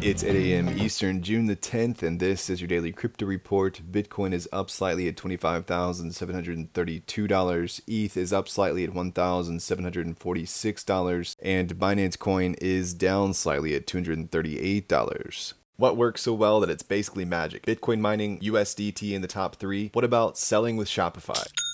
It's 8 a.m. Eastern, June the 10th, and this is your daily crypto report. Bitcoin is up slightly at $25,732. ETH is up slightly at $1,746. And Binance Coin is down slightly at $238. What works so well that it's basically magic? Bitcoin mining, USDT in the top three. What about selling with Shopify?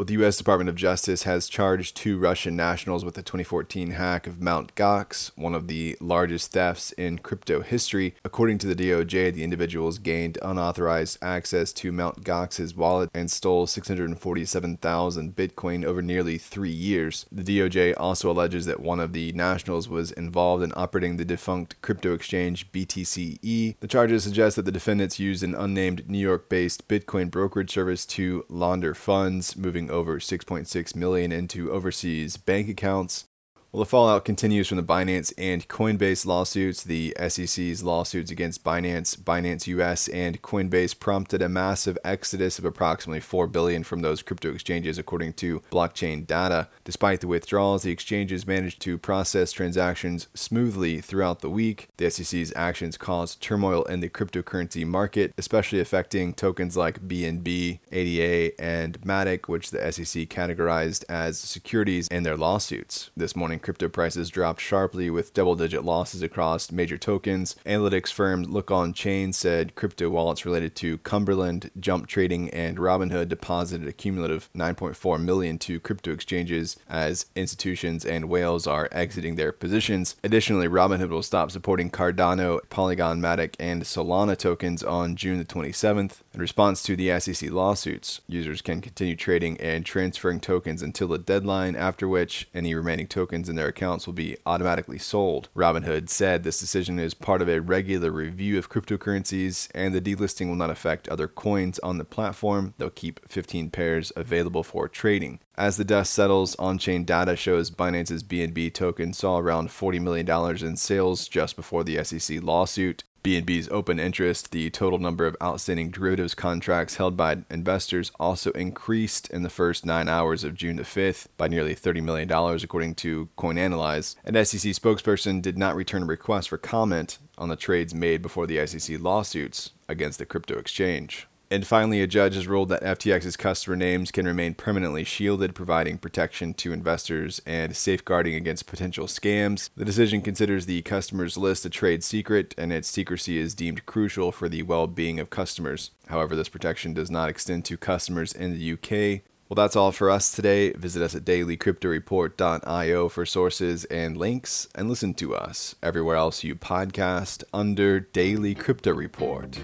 Well, the U.S. Department of Justice has charged two Russian nationals with the 2014 hack of Mt. Gox, one of the largest thefts in crypto history. According to the DOJ, the individuals gained unauthorized access to Mt. Gox's wallet and stole 647,000 Bitcoin over nearly three years. The DOJ also alleges that one of the nationals was involved in operating the defunct crypto exchange BTC-e. The charges suggest that the defendants used an unnamed New York based Bitcoin brokerage service to launder funds, moving over 6.6 million into overseas bank accounts. Well, the fallout continues from the Binance and Coinbase lawsuits. The SEC's lawsuits against Binance, Binance US, and Coinbase prompted a massive exodus of approximately 4 billion from those crypto exchanges according to blockchain data. Despite the withdrawals, the exchanges managed to process transactions smoothly throughout the week. The SEC's actions caused turmoil in the cryptocurrency market, especially affecting tokens like BNB, ADA, and Matic, which the SEC categorized as securities in their lawsuits. This morning crypto prices dropped sharply with double digit losses across major tokens. Analytics firm Lookonchain said crypto wallets related to Cumberland, Jump Trading, and Robinhood deposited a cumulative 9.4 million to crypto exchanges as institutions and whales are exiting their positions. Additionally, Robinhood will stop supporting Cardano, Polygon Matic, and Solana tokens on June the 27th. In response to the SEC lawsuits, users can continue trading and transferring tokens until the deadline, after which any remaining tokens in their accounts will be automatically sold. Robinhood said this decision is part of a regular review of cryptocurrencies, and the delisting will not affect other coins on the platform. They'll keep 15 pairs available for trading. As the dust settles, on chain data shows Binance's BNB token saw around $40 million in sales just before the SEC lawsuit. BNB's open interest, the total number of outstanding derivatives contracts held by investors, also increased in the first nine hours of June the 5th by nearly $30 million, according to Coinalyze. An SEC spokesperson did not return a request for comment on the trades made before the SEC lawsuits against the crypto exchange. And finally, a judge has ruled that FTX's customer names can remain permanently shielded, providing protection to investors and safeguarding against potential scams. The decision considers the customer's list a trade secret, and its secrecy is deemed crucial for the well being of customers. However, this protection does not extend to customers in the UK. Well, that's all for us today. Visit us at dailycryptoreport.io for sources and links, and listen to us everywhere else you podcast under Daily Crypto Report.